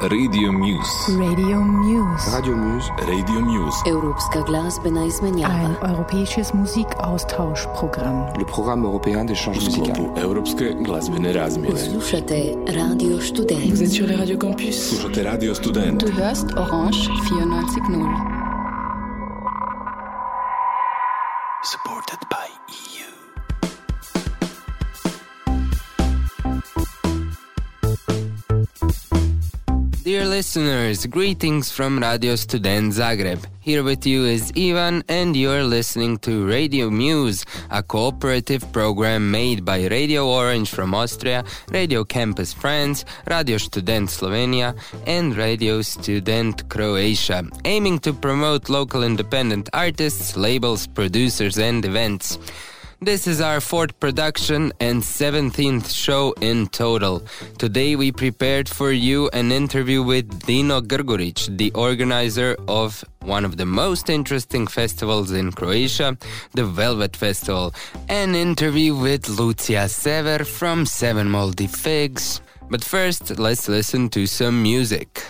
Radio Muse. Radio Muse. Radio Muse. Radio Muse. Europska glazbena izmenjava. Ein europäisches Musikaustauschprogramm. Le programme européen d'échange U musical. sklopu Europske glazbene razmjene. Slušate Radio Student. Vous êtes sur les radios campus. Slušate Radio Student. Du hörst Orange 94.0. listeners, greetings from Radio Student Zagreb. Here with you is Ivan, and you're listening to Radio Muse, a cooperative program made by Radio Orange from Austria, Radio Campus France, Radio Student Slovenia, and Radio Student Croatia, aiming to promote local independent artists, labels, producers, and events. This is our fourth production and 17th show in total. Today we prepared for you an interview with Dino Grguric, the organizer of one of the most interesting festivals in Croatia, the Velvet Festival. An interview with Lucia Sever from Seven Moldy Figs. But first, let's listen to some music.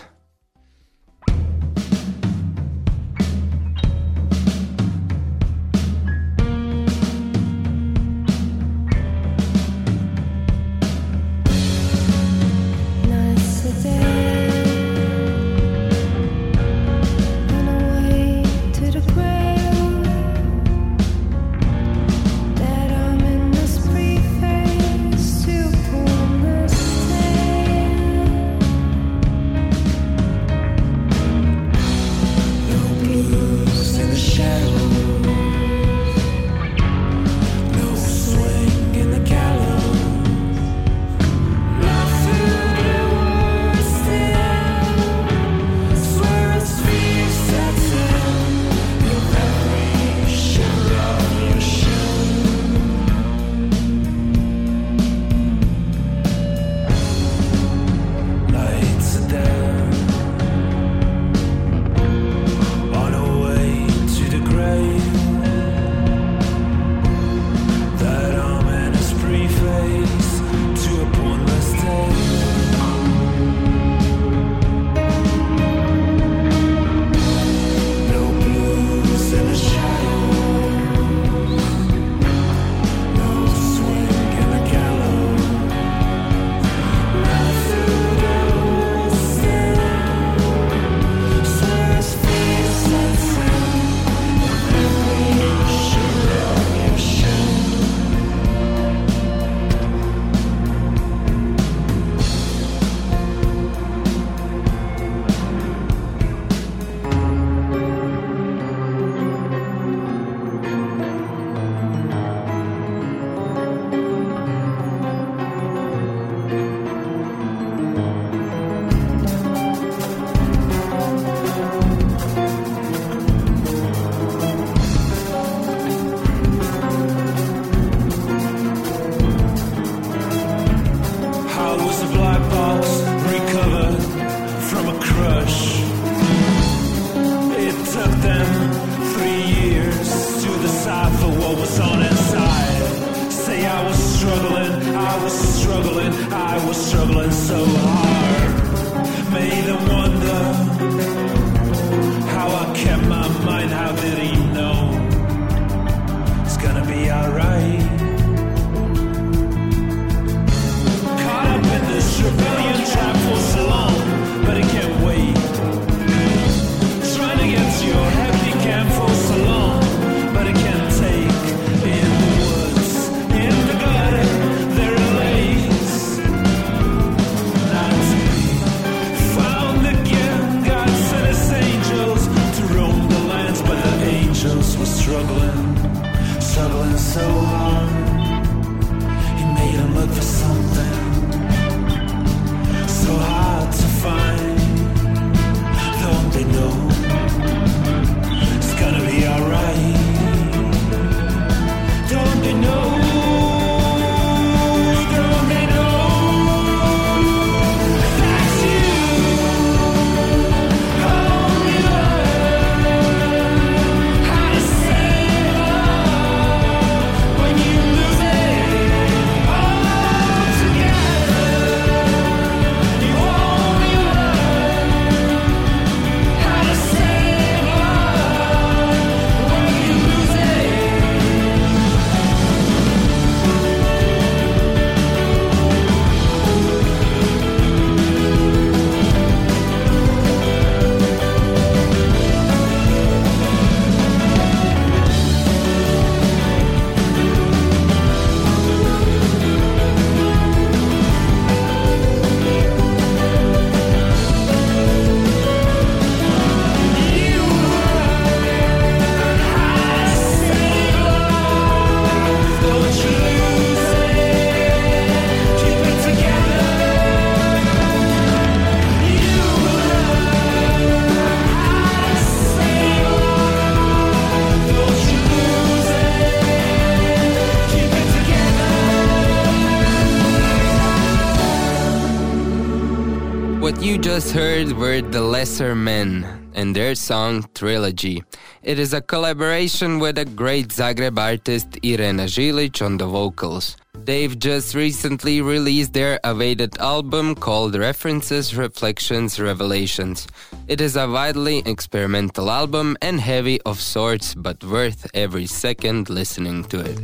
Just heard were The Lesser Men and their song Trilogy. It is a collaboration with a great Zagreb artist Irena Žilic on the vocals. They've just recently released their awaited album called References, Reflections, Revelations. It is a widely experimental album and heavy of sorts, but worth every second listening to it.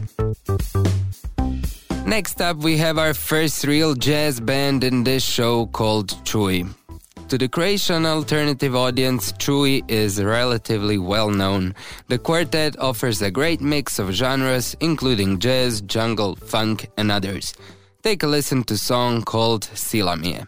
Next up, we have our first real jazz band in this show called Chui. To the Croatian alternative audience, Chui is relatively well known. The quartet offers a great mix of genres, including jazz, jungle, funk, and others. Take a listen to a song called Silamie.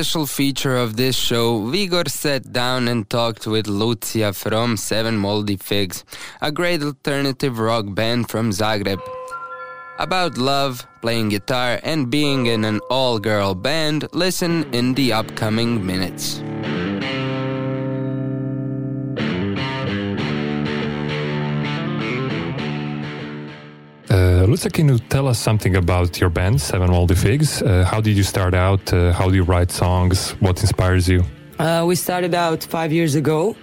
Special feature of this show, Vigor sat down and talked with Lucia from Seven Moldy Figs, a great alternative rock band from Zagreb. About love, playing guitar, and being in an all girl band, listen in the upcoming minutes. Lucia, can you tell us something about your band, Seven Moldy Figs? Uh, how did you start out? Uh, how do you write songs? What inspires you? Uh, we started out five years ago.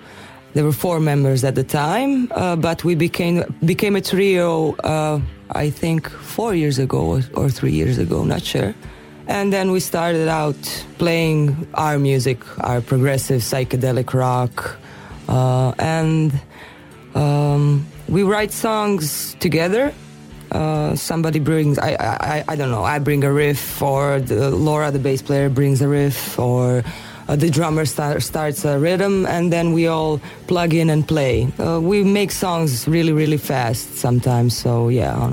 There were four members at the time, uh, but we became became a trio. Uh, I think four years ago or, or three years ago, not sure. And then we started out playing our music, our progressive psychedelic rock, uh, and um, we write songs together. Uh, somebody brings, I, I, I don't know, I bring a riff, or the, Laura, the bass player, brings a riff, or uh, the drummer start, starts a rhythm, and then we all plug in and play. Uh, we make songs really, really fast sometimes, so yeah.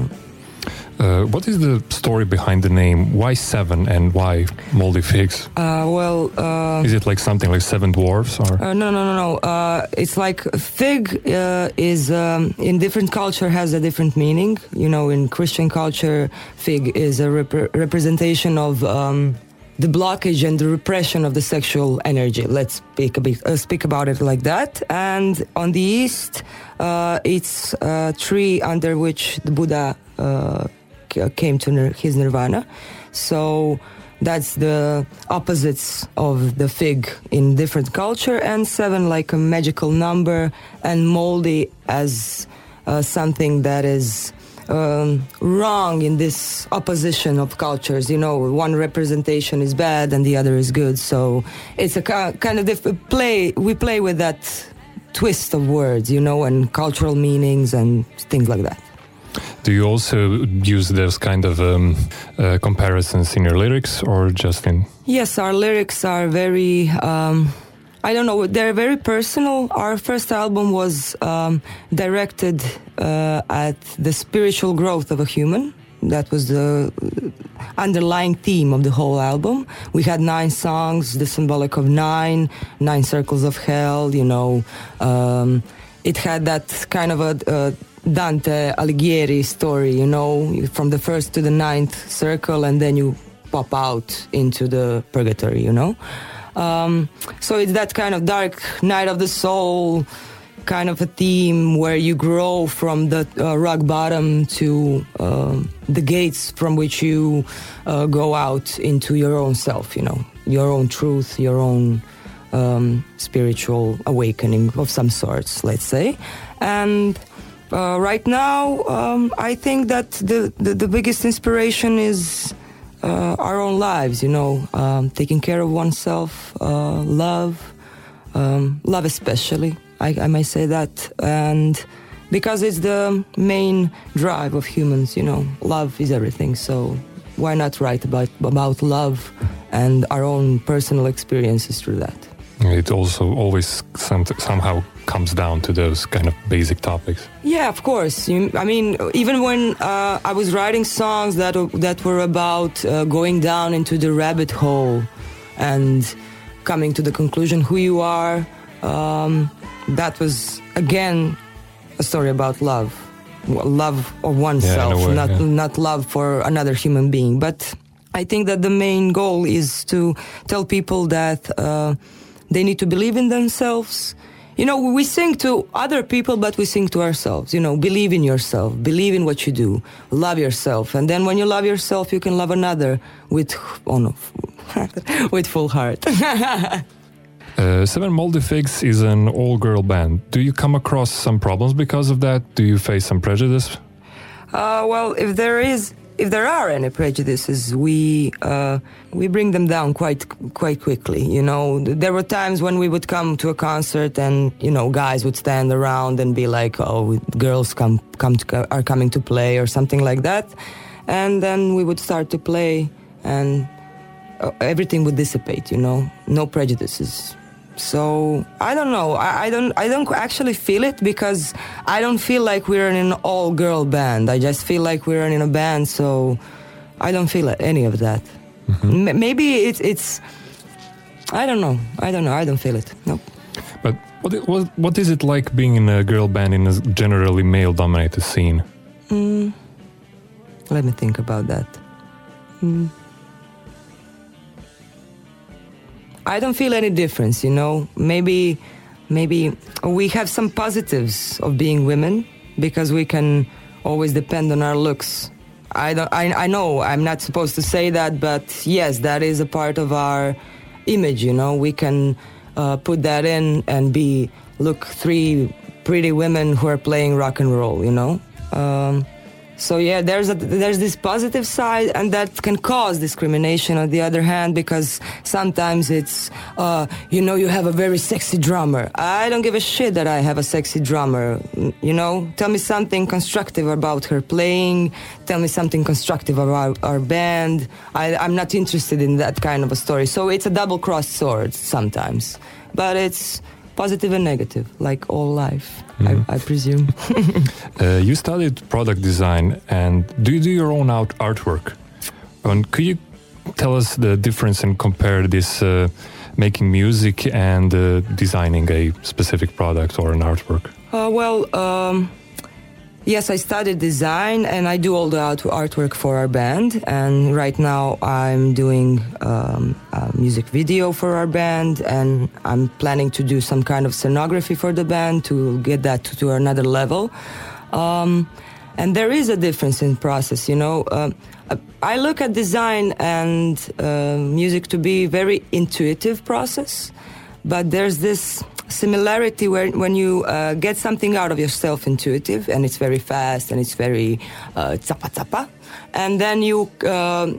I don't know. Uh, what is the story behind the name? Why seven and why Moldy Figs? Uh, well, uh, Is it like something like Seven Dwarfs or? Uh, no, no, no, no. Uh, it's like fig uh, is um, in different culture has a different meaning. You know, in Christian culture, fig is a rep- representation of um, the blockage and the repression of the sexual energy. Let's speak a bit, uh, speak about it like that. And on the east, uh, it's a tree under which the Buddha uh, came to his nirvana. So that's the opposites of the fig in different culture and seven like a magical number and moldy as uh, something that is um, wrong in this opposition of cultures. You know one representation is bad and the other is good. So it's a kind of diff- play we play with that twist of words you know and cultural meanings and things like that Do you also use those kind of um, uh, comparisons in your lyrics or just in? Yes, our lyrics are very. Um, I don't know. They're very personal. Our first album was um, directed uh, at the spiritual growth of a human. That was the underlying theme of the whole album. We had nine songs, the symbolic of nine, nine circles of hell. You know, um, it had that kind of a. a Dante Alighieri story, you know, from the first to the ninth circle, and then you pop out into the purgatory, you know. Um, so it's that kind of dark night of the soul kind of a theme where you grow from the uh, rock bottom to um, the gates from which you uh, go out into your own self, you know, your own truth, your own um, spiritual awakening of some sorts, let's say. And uh, right now, um, I think that the, the, the biggest inspiration is uh, our own lives, you know, um, taking care of oneself, uh, love, um, love especially, I, I may say that. And because it's the main drive of humans, you know, love is everything. So why not write about, about love and our own personal experiences through that? It also always some, somehow comes down to those kind of basic topics. Yeah, of course. You, I mean, even when uh, I was writing songs that that were about uh, going down into the rabbit hole and coming to the conclusion who you are, um, that was again a story about love, love of oneself, way, not yeah. not love for another human being. But I think that the main goal is to tell people that uh, they need to believe in themselves. You know, we sing to other people, but we sing to ourselves. You know, believe in yourself, believe in what you do, love yourself, and then when you love yourself, you can love another with oh no, with full heart. Uh, Seven Moldy Figs is an all-girl band. Do you come across some problems because of that? Do you face some prejudice? Uh, well, if there is, if there are any prejudices, we uh, we bring them down quite quite quickly. You know, there were times when we would come to a concert and you know guys would stand around and be like, "Oh, girls come come to, are coming to play" or something like that, and then we would start to play and uh, everything would dissipate. You know, no prejudices. So I don't know. I, I don't. I don't actually feel it because I don't feel like we're in an all-girl band. I just feel like we're in a band. So I don't feel any of that. M- maybe it's it's I don't know. I don't know. I don't feel it. No. But what, what what is it like being in a girl band in a generally male-dominated scene? Mm. Let me think about that. Mm. I don't feel any difference, you know. Maybe, maybe we have some positives of being women because we can always depend on our looks. I don't. I, I know I'm not supposed to say that, but yes, that is a part of our image. You know, we can uh, put that in and be look three pretty women who are playing rock and roll. You know. Um, so yeah, there's a, there's this positive side, and that can cause discrimination. On the other hand, because sometimes it's uh, you know you have a very sexy drummer. I don't give a shit that I have a sexy drummer. Mm, You know, tell me something constructive about her playing. Tell me something constructive about our band. I, I'm not interested in that kind of a story. So it's a double crossed sword sometimes, but it's positive and negative, like all life. I, I presume. Uh, you studied product design, and do you do your own out artwork? And could you tell us the difference and compare this uh, making music and uh, designing a specific product or an artwork? Uh, well, um, yes, I studied design and I do all the art- artwork for our band. And right now I'm doing um, a music video for our band and I'm planning to do some kind of scenography for the band to get that to, to another level. Um, and there is a difference in process, you know. Um, I look at design and uh, music to be very intuitive process, but there's this similarity where when you uh, get something out of yourself intuitive and it's very fast and it's very uh, tapa tapa, and then you um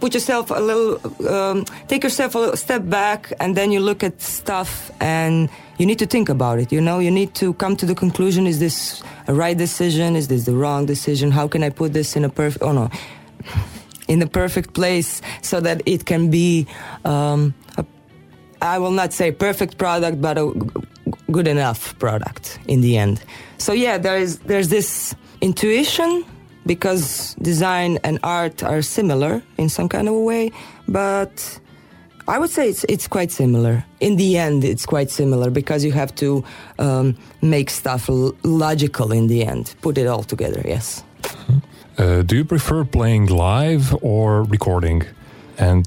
put yourself a little, um, take yourself a step back, and then you look at stuff and you need to think about it. You know, you need to come to the conclusion: Is this a right decision? Is this the wrong decision? How can I put this in a perfect? Oh no, in the perfect place so that it can be. Um, I will not say perfect product, but a good enough product in the end. So yeah, there is there's this intuition because design and art are similar in some kind of a way, but I would say it's it's quite similar. In the end, it's quite similar because you have to um, make stuff l- logical in the end, put it all together. Yes. Uh, do you prefer playing live or recording? And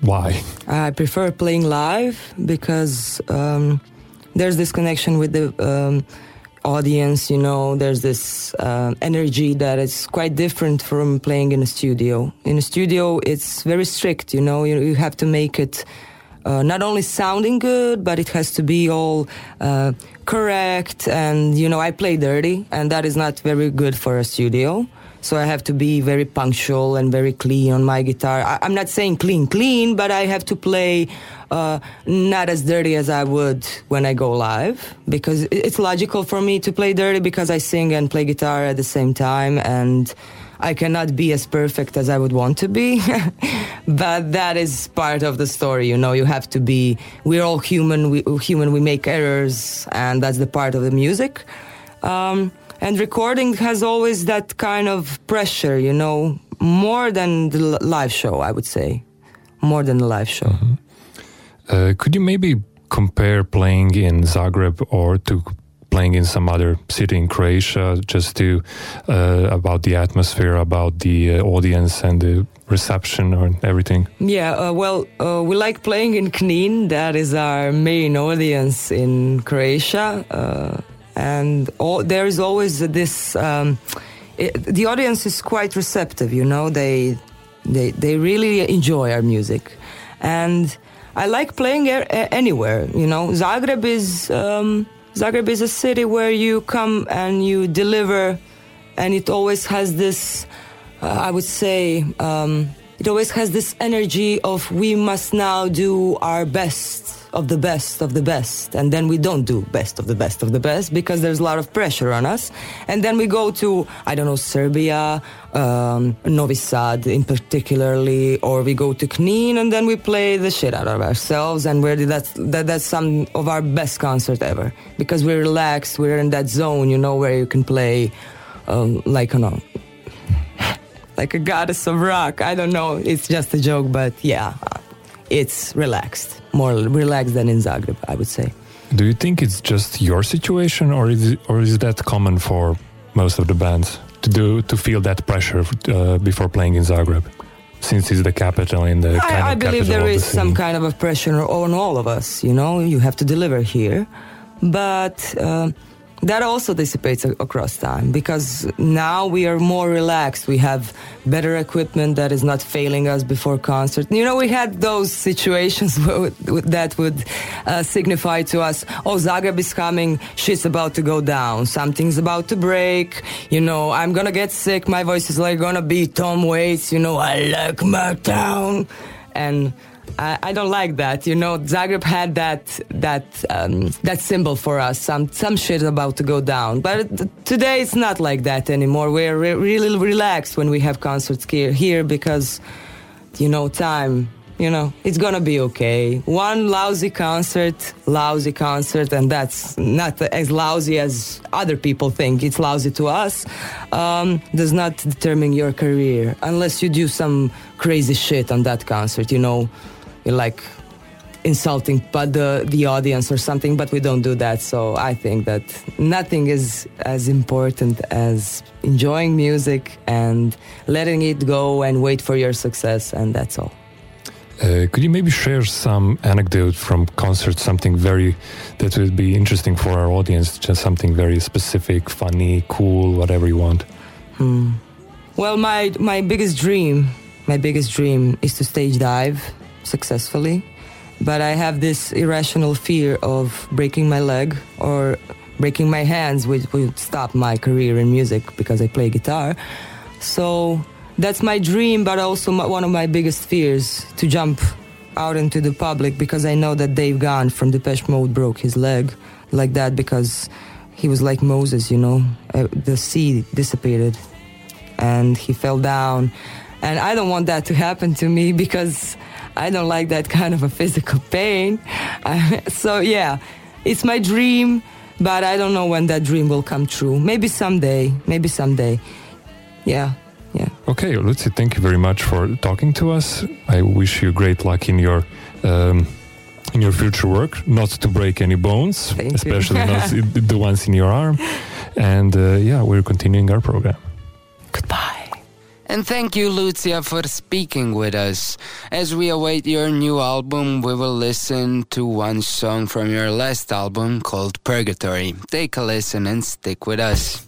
why? I prefer playing live because um, there's this connection with the um, audience. You know, there's this uh, energy that is quite different from playing in a studio. In a studio, it's very strict. You know, you, you have to make it. Uh, not only sounding good, but it has to be all uh, correct. And you know, I play dirty, and that is not very good for a studio. So I have to be very punctual and very clean on my guitar. I, I'm not saying clean, clean, but I have to play uh, not as dirty as I would when I go live because it- it's logical for me to play dirty because I sing and play guitar at the same time and. I cannot be as perfect as I would want to be, but that is part of the story. You know, you have to be. We're all human. We human. We make errors, and that's the part of the music. Um, and recording has always that kind of pressure, you know, more than the live show. I would say, more than the live show. Uh, could you maybe compare playing in Zagreb or to playing in some other city in Croatia, just to uh, about the atmosphere, about the uh, audience and the reception or everything? Yeah, uh, well, uh, we like playing in Knin. That is our main audience in Croatia. And all, there is always this. Um, it, the audience is quite receptive, you know. They, they, they really enjoy our music, and I like playing er, anywhere. You know, Zagreb is um, Zagreb is a city where you come and you deliver, and it always has this. Uh, I would say um, it always has this energy of we must now do our best of the best of the best, and then we don't do best of the best of the best because there's a lot of pressure on us, and then we go to I don't know Serbia, um, Novi Sad in particularly, or we go to Knin and then we play the shit out of ourselves, and we're that's that, that's some of our best concert ever because we're relaxed, we're in that zone, you know, where you can play um, like you know like a goddess of rock. I don't know. It's just a joke, but yeah, it's relaxed. More relaxed than in Zagreb, I would say. Do you think it's just your situation, or is it, or is that common for most of the bands to do to feel that pressure uh, before playing in Zagreb, since it's the capital in the I, I believe there is the some kind of a pressure on all of us. You know, you have to deliver here, but uh, that also dissipates across time because now we are more relaxed. We have better equipment that is not failing us before concert. You know, we had those situations that would uh, signify to us, oh, Zagreb is coming, shit's about to go down, something's about to break. You know, I'm gonna get sick. My voice is like gonna be Tom Waits. You know, I like my town, and. I, I don't like that. You know, Zagreb had that that um, that symbol for us. Some some shit is about to go down, but today it's not like that anymore. We're re- really relaxed when we have concerts here, here because, you know, time. You know, it's gonna be okay. One lousy concert, lousy concert, and that's not as lousy as other people think. It's lousy to us. Um, does not determine your career unless you do some crazy shit on that concert. You know, like insulting but the the audience or something but we don't do that so i think that nothing is as important as enjoying music and letting it go and wait for your success and that's all Uh, could you maybe share some anecdote from concert, something very that would be interesting for our audience, just something very specific, funny, cool, whatever you want? hmm. Well, my my biggest dream, my biggest dream is to stage dive successfully, but I have this irrational fear of breaking my leg or breaking my hands, which would stop my career in music because I play guitar. So that's my dream, but also my, one of my biggest fears to jump out into the public because I know that Dave Gahan from Depeche Mode broke his leg like that because he was like Moses, you know, uh, the sea dissipated and he fell down. And I don't want that to happen to me because I don't like that kind of a physical pain. so, yeah, it's my dream, but I don't know when that dream will come true. Maybe someday, maybe someday. Yeah, yeah. Okay, Lucy, thank you very much for talking to us. I wish you great luck in your um, in your future work. Not to break any bones, Thank especially not the ones in your arm. And uh, yeah, we're continuing our program. Goodbye. And thank you, Lucia, for speaking with us. As we await your new album, we will listen to one song from your last album called Purgatory. Take a listen and stick with us.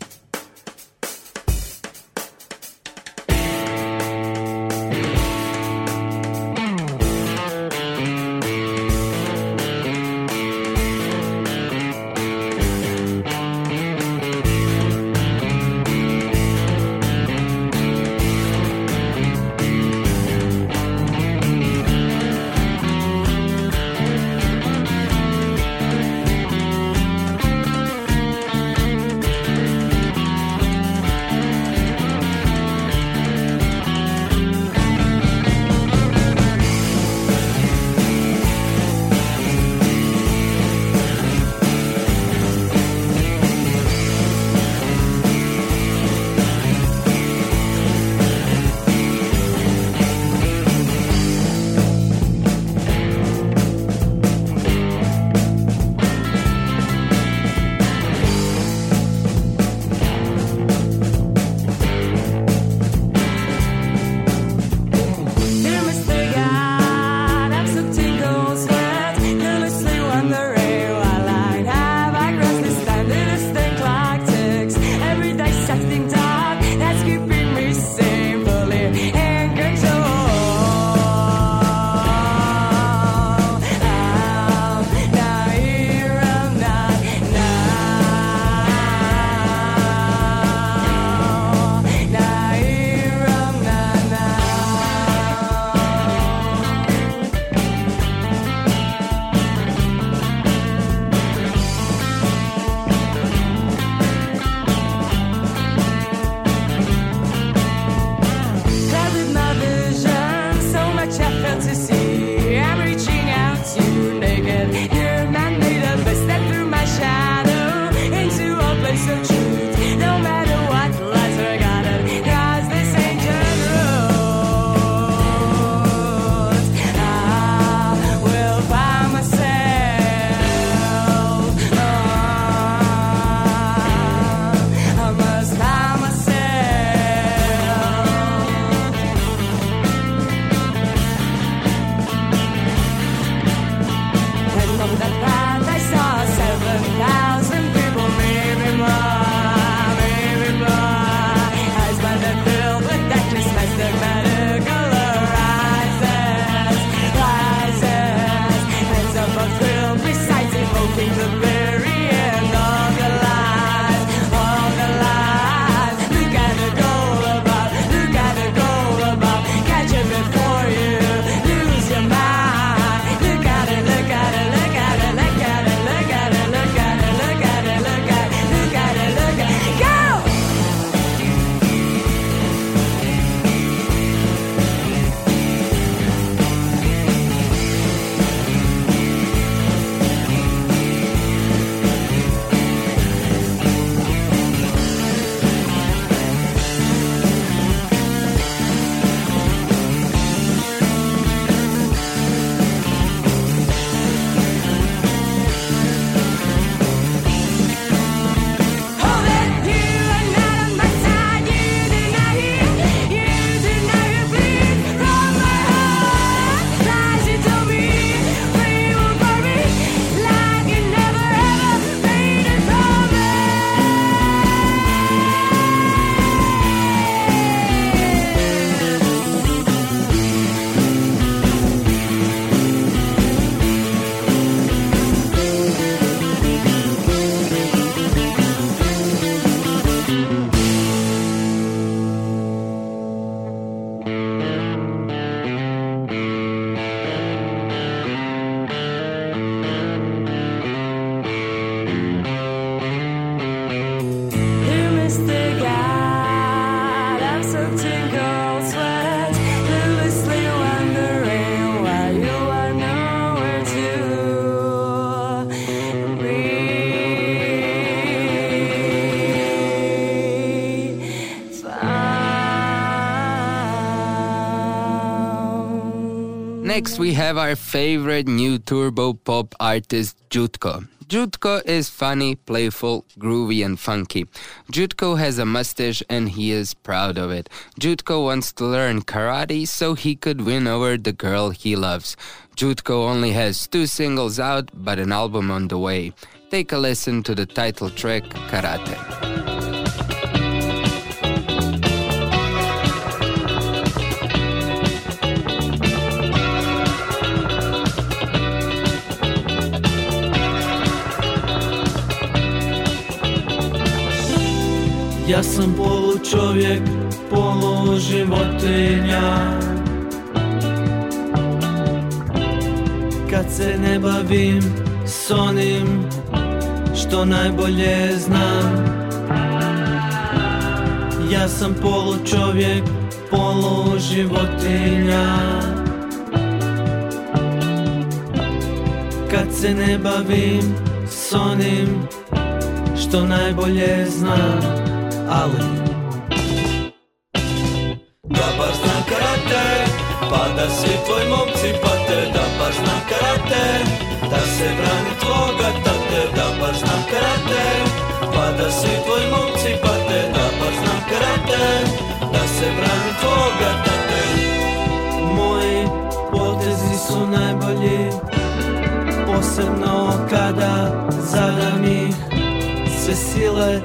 Next, we have our favorite new turbo pop artist, Jutko. Jutko is funny, playful, groovy, and funky. Jutko has a mustache and he is proud of it. Jutko wants to learn karate so he could win over the girl he loves. Jutko only has two singles out, but an album on the way. Take a listen to the title track, Karate. Ja sam polu čovjek, polu životinja. Kad se ne bavim s onim što najbolje znam. Ja sam polu čovjek, polu životinja. Kad se ne bavim s onim što najbolje znam ali. Da baš znam karate, pa da svi tvoji momci pate. Da baš znam karate, da se brani tvoga tate. Da baš znam karate, pa da svi tvoji momci pate. Da baš znam karate, da se brani tvoga tate. Moji potezi su najbolji Posebno kada zadam ih. Sve sile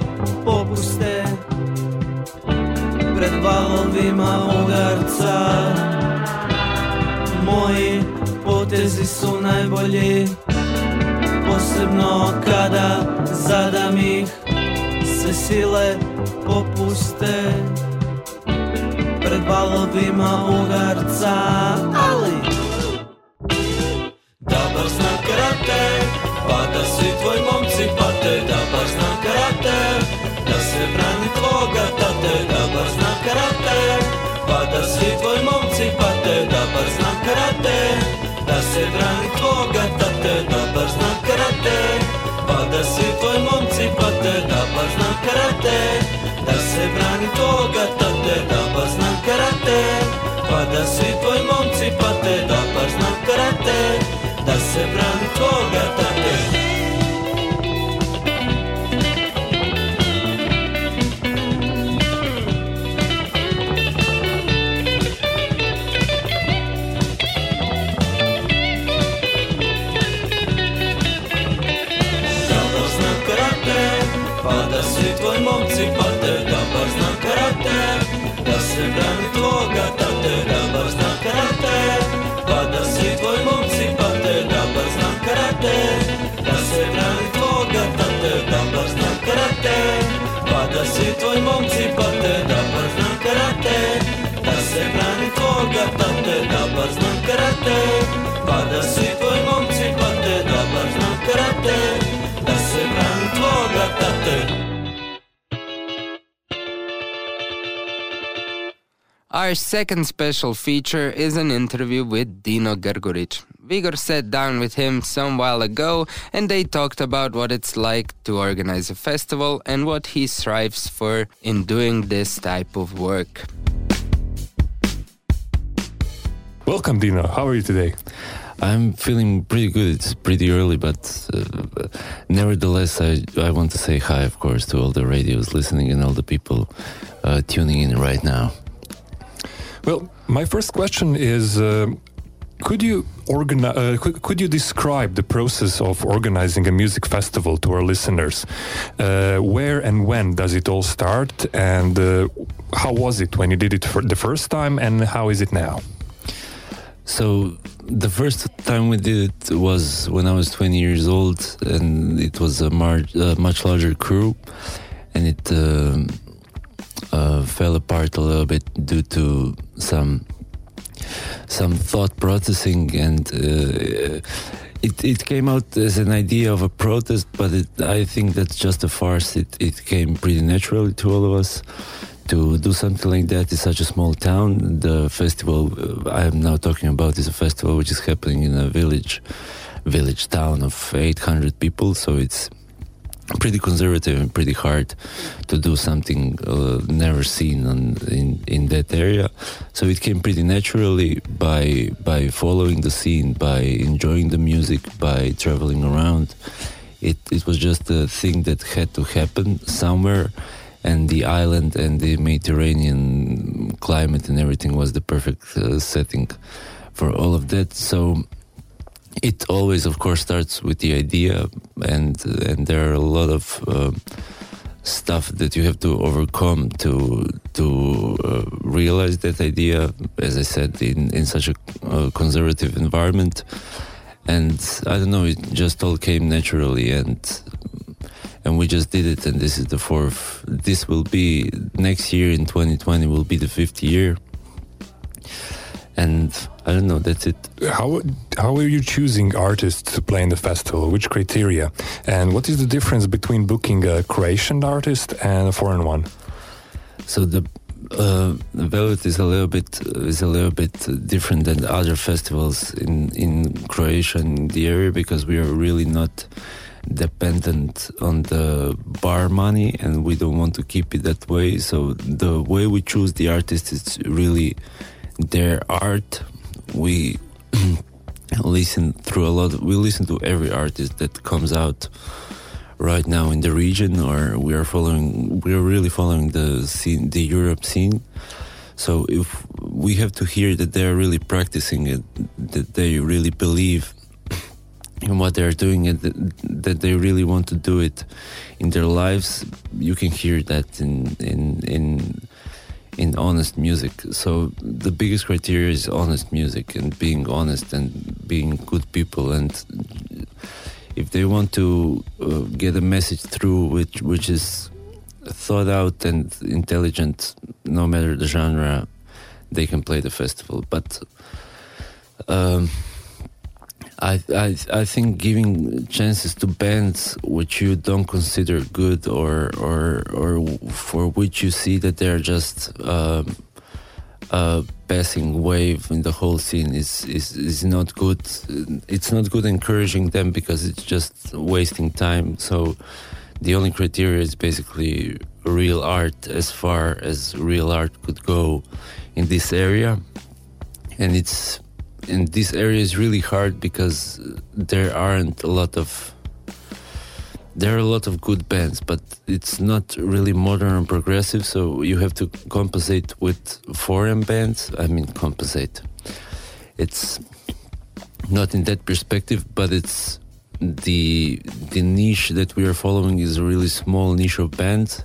popuste valovima udarca. Moji potezi su najbolji Posebno kada zadam ih Sve sile popuste. Pred valovima udarca Ali sempre a karate Da se brani tvoga tate Da baš znam karate Pa da svi tvoji momci pate Da Our second special feature is an interview with Dino Gergoric. Vigor sat down with him some while ago and they talked about what it's like to organize a festival and what he strives for in doing this type of work. Welcome, Dino. How are you today? I'm feeling pretty good. It's pretty early, but uh, nevertheless, I, I want to say hi, of course, to all the radios listening and all the people uh, tuning in right now. Well, my first question is uh, could you organize uh, could, could you describe the process of organizing a music festival to our listeners? Uh, where and when does it all start? And uh, how was it when you did it for the first time? And how is it now? So the first time we did it was when I was 20 years old, and it was a, much larger crew, and it um uh, fell apart a little bit due to some some thought processing, and uh, it it came out as an idea of a protest, but it, I think that's just a farce. It it came pretty naturally to all of us to do something like that in such a small town. The festival uh, I am now talking about is a festival which is happening in a village, village town of 800 people. So it's pretty conservative and pretty hard to do something uh, never seen on, in in that area. So it came pretty naturally by by following the scene, by enjoying the music, by traveling around. It it was just a thing that had to happen somewhere, and the island and the Mediterranean climate and everything was the perfect uh, setting for all of that. So it always, of course, starts with the idea, and and there are a lot of uh, stuff that you have to overcome to to uh, realize that idea. As I said, in in such a uh, conservative environment, and I don't know, it just all came naturally, and and we just did it. And this is the fourth. This will be next year in 2020 will be the fifth year and I don't know. That's it. How how are you choosing artists to play in the festival? Which criteria? And what is the difference between booking a Croatian artist and a foreign one? So the uh, Velvet is a little bit is a little bit different than other festivals in in Croatia in the area because we are really not dependent on the bar money and we don't want to keep it that way. So the way we choose the artist is really their art. We listen through a lot. Of, we listen to every artist that comes out right now in the region, or we are following. We are really following the scene, the Europe scene. So if we have to hear that they are really practicing it, that they really believe in what they are doing, and that, they really want to do it in their lives, you can hear that in in in in honest music. So the biggest criteria is honest music and being honest and being good people. And if they want to uh, get a message through, which which is thought out and intelligent, no matter the genre, they can play the festival. But um, I, I I think giving chances to bands which you don't consider good or or or for which you see that they're just um, a passing wave in the whole scene is, is is not good. It's not good encouraging them because it's just wasting time. So the only criteria is basically real art as far as real art could go in this area, and it's and this area is really hard because there aren't a lot of there are a lot of good bands, but it's not really modern and progressive. So you have to compensate with foreign bands. I mean, compensate. It's not in that perspective, but it's the the niche that we are following is a really small niche of bands,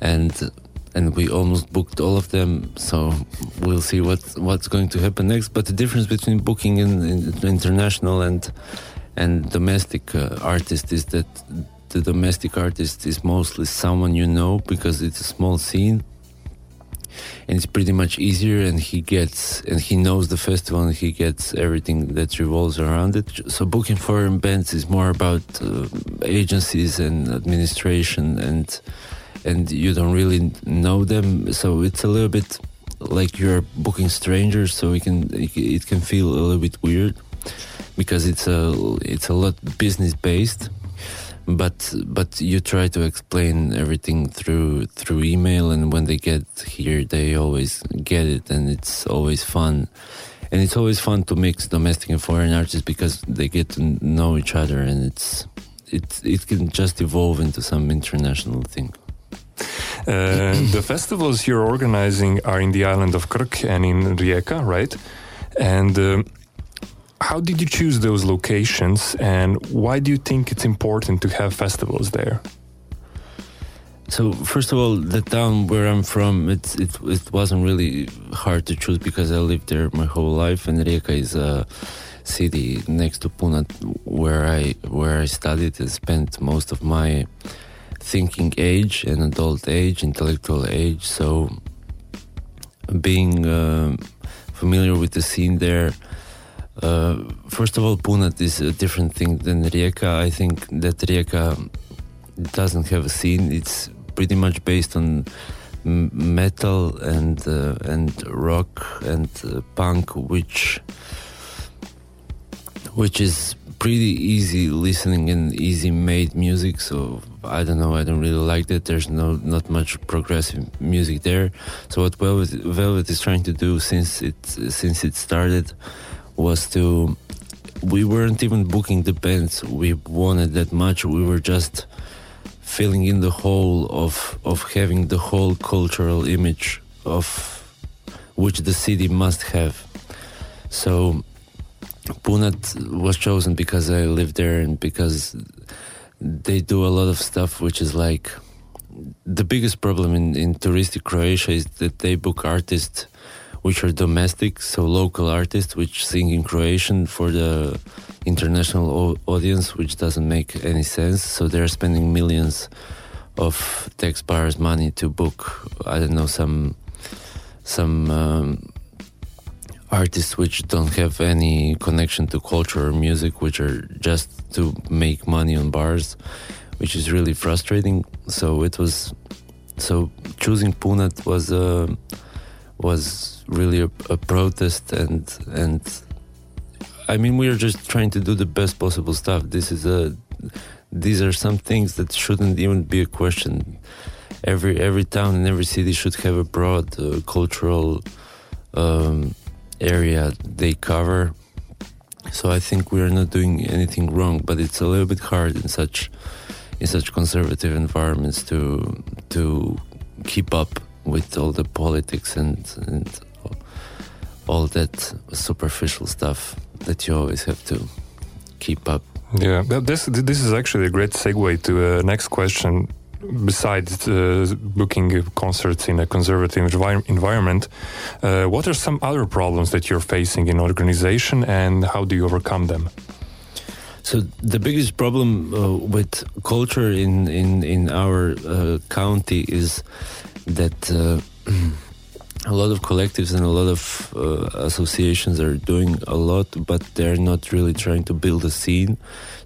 and and we almost booked all of them. So we'll see what what's going to happen next. But the difference between booking in, in international and and domestic uh, artist is that the domestic artist is mostly someone you know because it's a small scene and it's pretty much easier and he gets and he knows the festival and he gets everything that revolves around it so booking foreign bands is more about uh, agencies and administration and and you don't really know them so it's a little bit like you're booking strangers so it can it can feel a little bit weird because it's a it's a lot business based but but you try to explain everything through through email and when they get here they always get it and it's always fun. And it's always fun to mix domestic and foreign artists because they get to know each other and it's it it can just evolve into some international thing uh, the festivals you're organizing are in the island of Krk and in Rijeka, right? And uh, how did you choose those locations and why do you think it's important to have festivals there? So first of all, the town where I'm from, it it it wasn't really hard to choose because I lived there my whole life, and Rijeka is a city next to Punat where I where I studied and spent most of my thinking age and adult age, intellectual age. So being uh, familiar with the scene there uh, first of all, Punat is a different thing than Rijeka. I think that Rijeka doesn't have a scene. It's pretty much based on metal and uh, and rock and uh, punk, which which is pretty easy listening and easy made music. So I don't know. I don't really like that. There's no not much progressive music there. So what Velvet, Velvet is trying to do since it since it started was to we weren't even booking the bands we wanted that much. We were just filling in the hole of of having the whole cultural image of which the city must have. So Punat was chosen because I lived there and because they do a lot of stuff which is like the biggest problem in, in touristic Croatia is that they book artists which are domestic, so local artists which sing in Croatian for the international audience, which doesn't make any sense. So they're spending millions of tax buyers' money to book, I don't know, some some um, artists which don't have any connection to culture or music, which are just to make money on bars, which is really frustrating. So it was so choosing Punat was uh, was really a, a protest and and I mean we are just trying to do the best possible stuff. This is a these are some things that shouldn't even be a question. Every every town and every city should have a broad uh, cultural um, area they cover. So I think we are not doing anything wrong, but it's a little bit hard in such in such conservative environments to to keep up with all the politics and and all that superficial stuff that you always have to keep up. Yeah, this this is actually a great segue to a next question. Besides uh, booking concerts in a conservative envi- environment, uh, what are some other problems that you're facing in organization, and how do you overcome them? So the biggest problem uh, with culture in in in our uh, county is that uh, a lot of collectives and a lot of uh, associations are doing a lot, but they're not really trying to build a scene.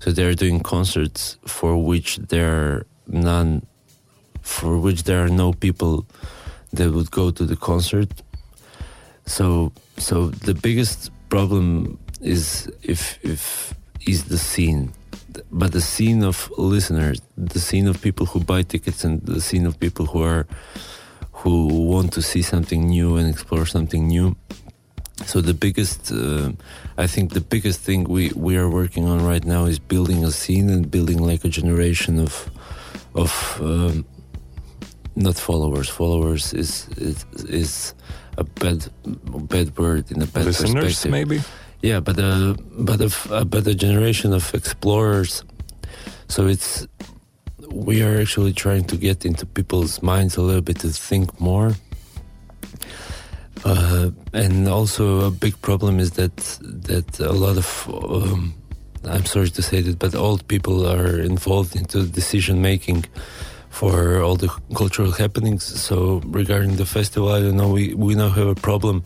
So they're doing concerts for which there are none, for which there are no people that would go to the concert. So so the biggest problem is if if is the scene but the scene of listeners the scene of people who buy tickets and the scene of people who are who want to see something new and explore something new so the biggest uh, i think the biggest thing we we are working on right now is building a scene and building like a generation of of um, not followers followers is is is a bad bad word in a bad Listeners, perspective maybe. yeah, but uh, but of uh, but a generation of explorers. So it's we are actually trying to get into people's minds a little bit to think more. Uh, and also a big problem is that that a lot of um, I'm sorry to say that, but old people are involved into decision making for all the cultural happenings. So regarding the festival, I don't know. We we now have a problem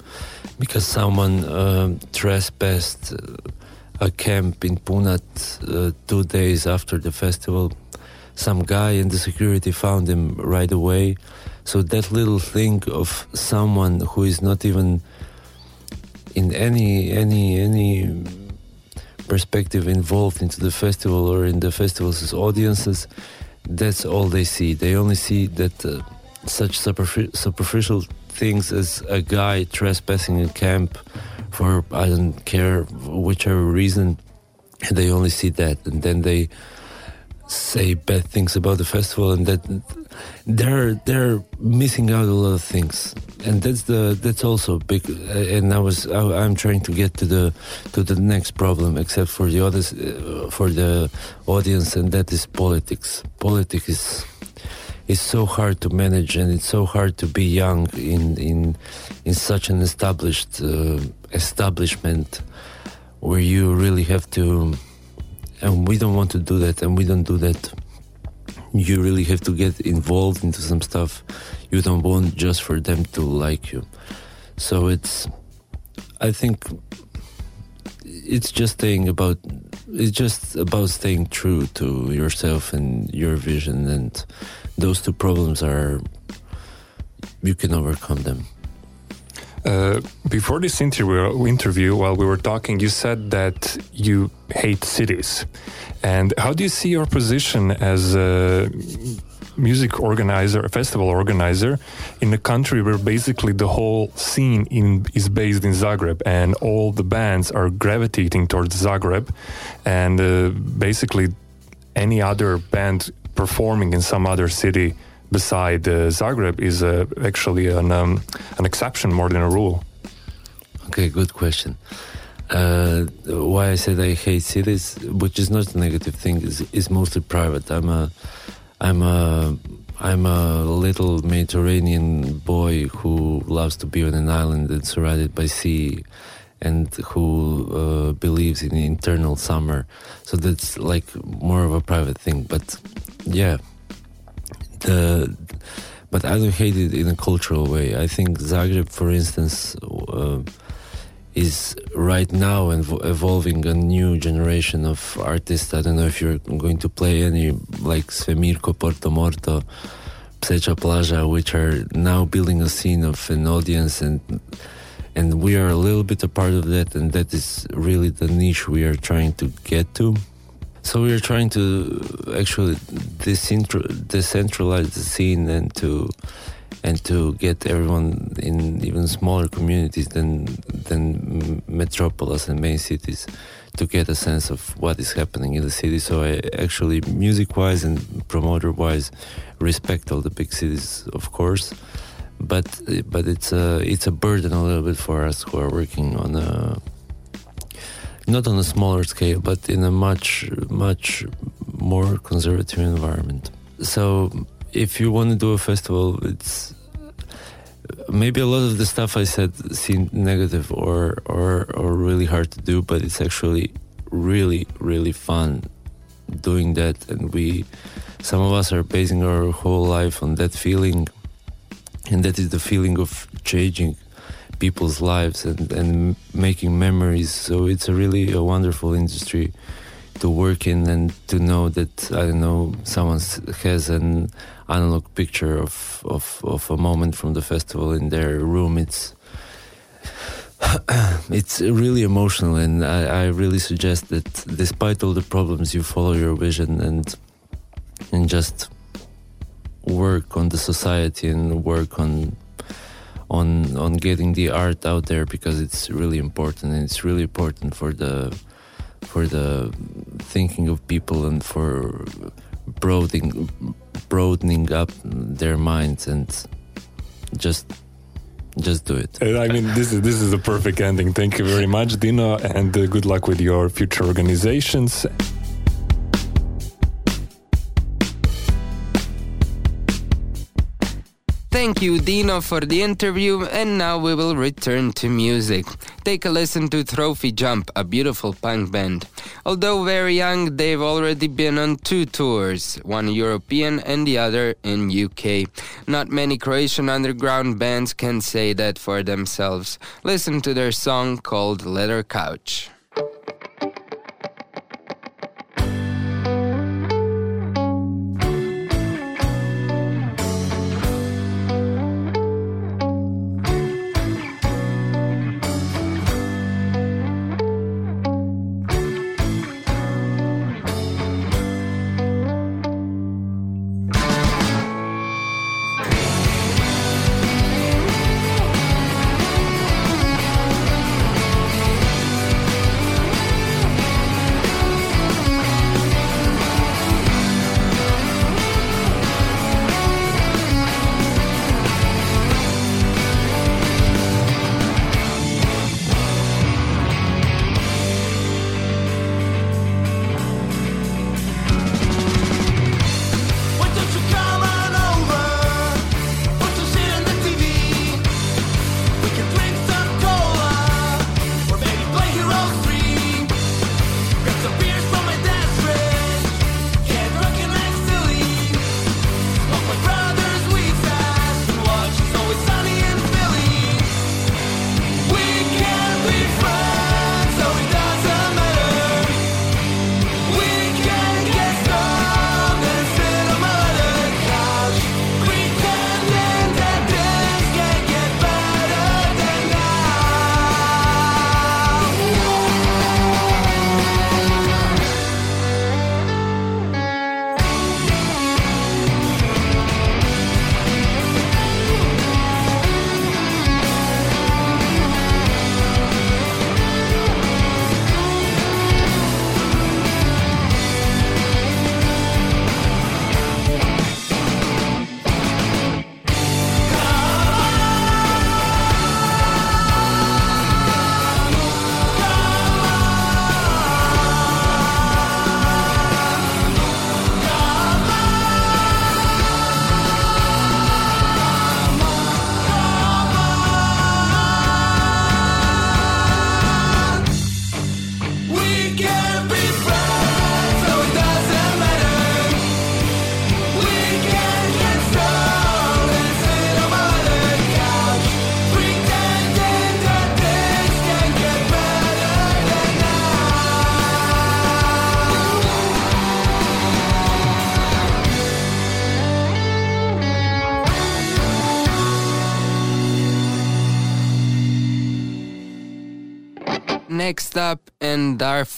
because someone um, trespassed uh, a camp in Punat uh, two days after the festival. Some guy and the security found him right away. So that little thing of someone who is not even in any any any perspective involved into the festival or in the festival's audiences, that's all they see. They only see that uh, such superfi- superficial things as a guy trespassing a camp for I don't care whichever reason. They only see that, and then they say bad things about the festival, and that they're they're missing out a lot of things, and that's the that's also big. And I was I, I'm trying to get to the to the next problem, except for the others uh, for the audience, and that is politics. Politics is is so hard to manage, and it's so hard to be young in in in such an established uh, establishment where you really have to. And we don't want to do that, and we don't do that you really have to get involved into some stuff. You don't want just for them to like you. So it's i think it's just staying about it's just about staying true to yourself and your vision. And those two problems are you can overcome them Uh, before this interview, interview, while we were talking, you said that you hate cities. And how do you see your position as a music organizer, a festival organizer, in a country where basically the whole scene in, is based in Zagreb and all the bands are gravitating towards Zagreb, and uh, basically any other band performing in some other city beside uh, Zagreb is uh, actually an um, an exception more than a rule. Okay, good question. Uh, why I said I hate cities, which is not a negative thing, is is mostly private. I'm a, I'm a, I'm a little Mediterranean boy who loves to be on an island and surrounded by sea, and who uh, believes in internal summer. So that's like more of a private thing. But yeah, the but I don't hate it in a cultural way. I think Zagreb, for instance, uh, is right now ev- evolving a new generation of artists. I don't know if you're going to play any like Svemirko, Porto Morto, Psecha Plaža, which are now building a scene of an audience and and we are a little bit a part of that and that is really the niche we are trying to get to. So we are trying to uh, actually decentralize the scene and to and to get everyone in even smaller communities than than metropolis and main cities to get a sense of what is happening in the city. So I actually, music-wise and promoter-wise, respect all the big cities, of course. But uh, but it's a it's a burden a little bit for us who are working on a not on a smaller scale, but in a much much more conservative environment. So if you want to do a festival, it's maybe a lot of the stuff I said seemed negative or or or really hard to do, but it's actually really really fun doing that, and we some of us are basing our whole life on that feeling, and that is the feeling of changing people's lives and, and making memories. So it's a really a wonderful industry to work in and to know that I don't know someone has an analog picture of, of, of a moment from the festival in their room. It's it's really emotional, and I, I really suggest that despite all the problems, you follow your vision and and just work on the society and work on on on getting the art out there because it's really important and it's really important for the for the thinking of people and for broadening broadening up their minds and just just do it. Uh, I mean, this is this is a perfect ending. Thank you very much, Dino, and uh, good luck with your future organizations. Thank you, Dino, for the interview, and now we will return to music. Take a listen to Trophy Jump, a beautiful punk band. Although very young, they've already been on two tours, one European and the other in UK. Not many Croatian underground bands can say that for themselves. Listen to their song called Leather Couch.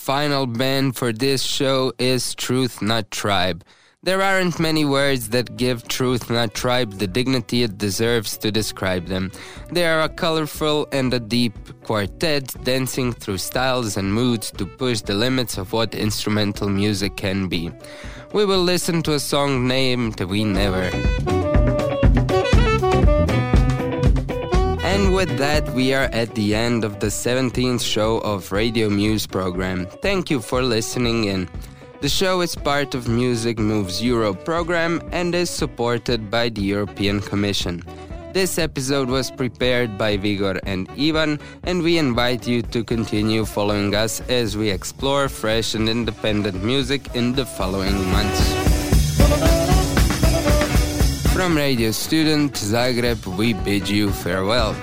Final band for this show is Truth Not Tribe. There aren't many words that give Truth Not Tribe the dignity it deserves to describe them. They are a colorful and a deep quartet dancing through styles and moods to push the limits of what instrumental music can be. We will listen to a song named We Never. With that, we are at the end of the 17th show of Radio Muse program. Thank you for listening in. The show is part of Music Moves Europe program and is supported by the European Commission. This episode was prepared by Vigor and Ivan, and we invite you to continue following us as we explore fresh and independent music in the following months. From Radio Student Zagreb, we bid you farewell.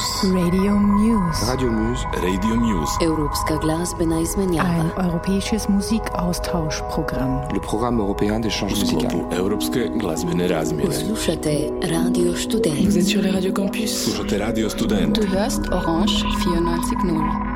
Muse. Radio Muse. Radio Muse. Radio Muse. Europska glazbena izmenjava. Ein europäisches Musikaustauschprogramm. Le programme européen d'échange musical. Europske glazbene razmjene. Slušate Radio Student. Vous êtes sur les radios campus. Slušate Radio Student. Du hörst Orange 94.0.